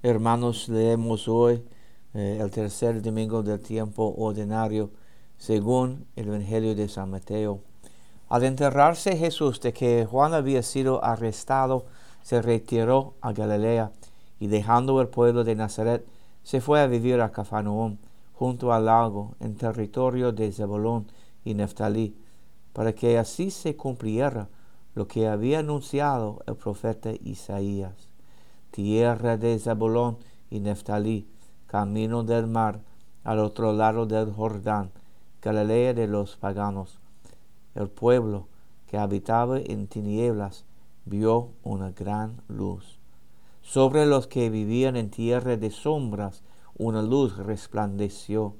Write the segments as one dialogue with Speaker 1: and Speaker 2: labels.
Speaker 1: Hermanos, leemos hoy eh, el tercer domingo del tiempo ordinario según el Evangelio de San Mateo. Al enterrarse Jesús de que Juan había sido arrestado, se retiró a Galilea y dejando el pueblo de Nazaret, se fue a vivir a Cafarnaúm, junto al lago, en territorio de Zebulón y Neftalí, para que así se cumpliera lo que había anunciado el profeta Isaías tierra de Zabulón y Neftalí, camino del mar, al otro lado del Jordán, Galilea de los paganos. El pueblo que habitaba en tinieblas vio una gran luz. Sobre los que vivían en tierra de sombras, una luz resplandeció.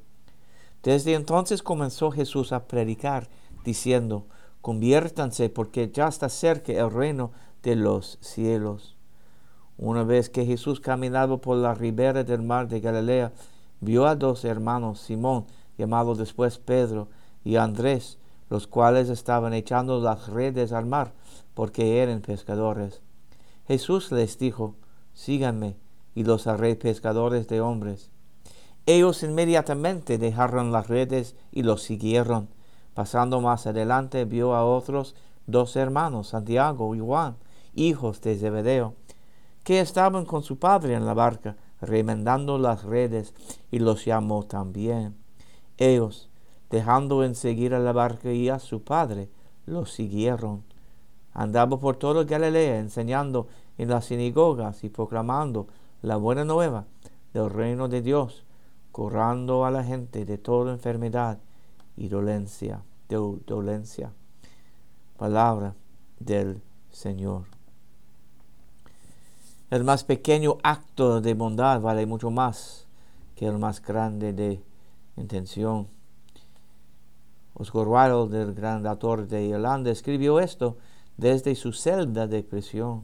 Speaker 1: Desde entonces comenzó Jesús a predicar, diciendo, conviértanse porque ya está cerca el reino de los cielos. Una vez que Jesús caminaba por la ribera del mar de Galilea, vio a dos hermanos, Simón, llamado después Pedro, y Andrés, los cuales estaban echando las redes al mar, porque eran pescadores. Jesús les dijo, síganme, y los haré pescadores de hombres. Ellos inmediatamente dejaron las redes y los siguieron. Pasando más adelante vio a otros dos hermanos, Santiago y Juan, hijos de Zebedeo que estaban con su padre en la barca, remendando las redes, y los llamó también. Ellos, dejando en seguir a la barca y a su padre, los siguieron. Andaba por toda Galilea enseñando en las sinagogas y proclamando la buena nueva del reino de Dios, curando a la gente de toda enfermedad y dolencia, dolencia. Palabra del Señor. El más pequeño acto de bondad vale mucho más que el más grande de intención. Oscar Wilde, el gran autor de Irlanda, escribió esto desde su celda de prisión.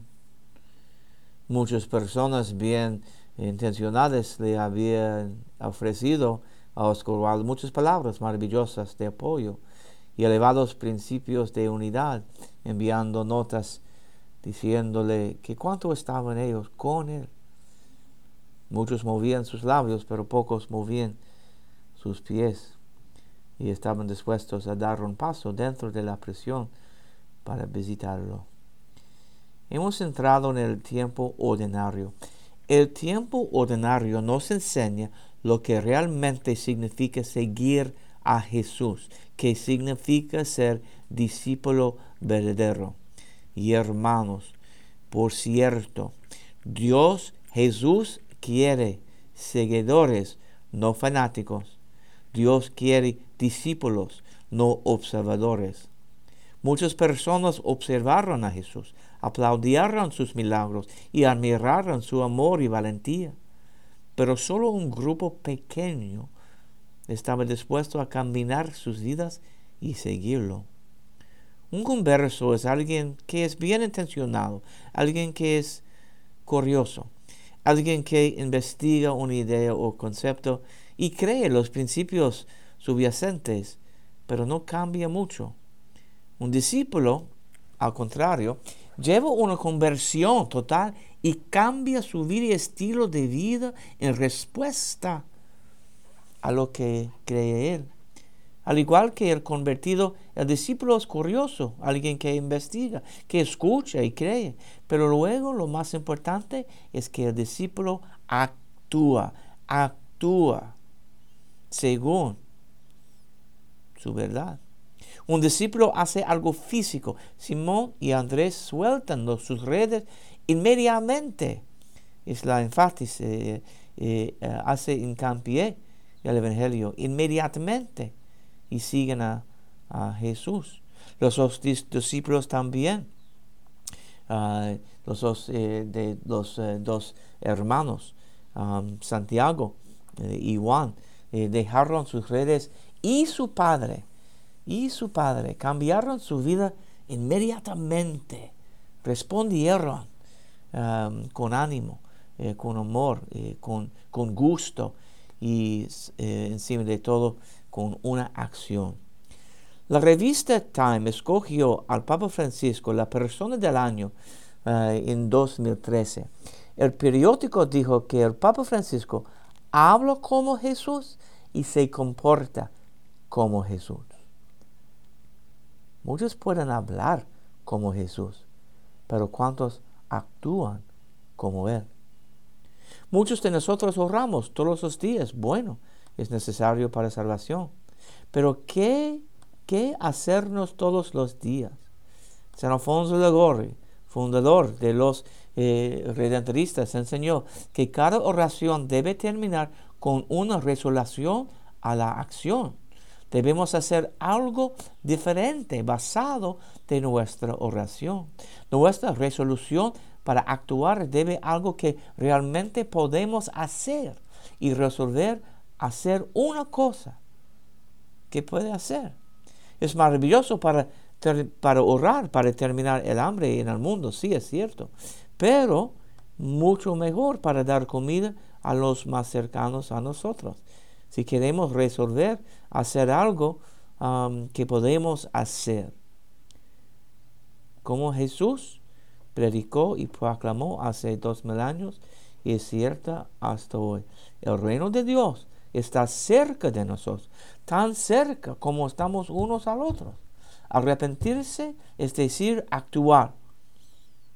Speaker 1: Muchas personas bien intencionadas le habían ofrecido a Oscar Wilde muchas palabras maravillosas de apoyo y elevados principios de unidad, enviando notas diciéndole que cuánto estaban ellos con él. Muchos movían sus labios, pero pocos movían sus pies y estaban dispuestos a dar un paso dentro de la prisión para visitarlo. Hemos entrado en el tiempo ordinario. El tiempo ordinario nos enseña lo que realmente significa seguir a Jesús, que significa ser discípulo verdadero y hermanos, por cierto, Dios Jesús quiere seguidores, no fanáticos. Dios quiere discípulos, no observadores. Muchas personas observaron a Jesús, aplaudieron sus milagros y admiraron su amor y valentía. Pero solo un grupo pequeño estaba dispuesto a caminar sus vidas y seguirlo. Un converso es alguien que es bien intencionado, alguien que es curioso, alguien que investiga una idea o concepto y cree los principios subyacentes, pero no cambia mucho. Un discípulo, al contrario, lleva una conversión total y cambia su vida y estilo de vida en respuesta a lo que cree él. Al igual que el convertido, el discípulo es curioso, alguien que investiga, que escucha y cree. Pero luego lo más importante es que el discípulo actúa, actúa según su verdad. Un discípulo hace algo físico. Simón y Andrés sueltan sus redes inmediatamente. Es la énfasis, eh, eh, eh, hace el Evangelio, inmediatamente y siguen a, Jesús. Los dos discípulos también, ah, los dos, eh, de eh, dos hermanos, Santiago eh, y Juan, dejaron sus redes y su padre, y su padre, cambiaron su vida inmediatamente, respondieron con ánimo, con amor, con, con gusto y encima de todo con una acción. La revista Time escogió al Papa Francisco la persona del año eh, en 2013 El periódico dijo que el Papa Francisco habla como Jesús y se comporta como Jesús. Muchos pueden hablar como Jesús, pero ¿cuántos actúan como Él? Muchos de nosotros oramos todos los días. Bueno, es necesario para salvación. Pero ¿qué, qué hacernos todos los días? San Alfonso de Gorri, fundador de los eh, redentoristas, enseñó que cada oración debe terminar con una resolución a la acción. Debemos hacer algo diferente basado de nuestra oración. Nuestra resolución para actuar debe algo que realmente podemos hacer y resolver hacer una cosa que puede hacer. Es maravilloso para para orar, para terminar el hambre en el mundo, sí es cierto, pero mucho mejor para dar comida a los más cercanos a nosotros. Si queremos resolver, hacer algo um, que podemos hacer. Como Jesús predicó y proclamó hace dos mil años, y es cierta hasta hoy. El reino de Dios está cerca de nosotros, tan cerca como estamos unos al otro. Arrepentirse es decir, actuar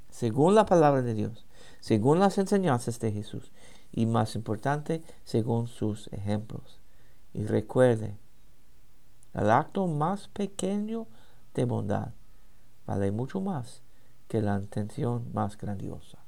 Speaker 1: según la palabra de Dios, según las enseñanzas de Jesús y más importante, según sus ejemplos. Y recuerde, el acto más pequeño de bondad vale mucho más que la intención más grandiosa.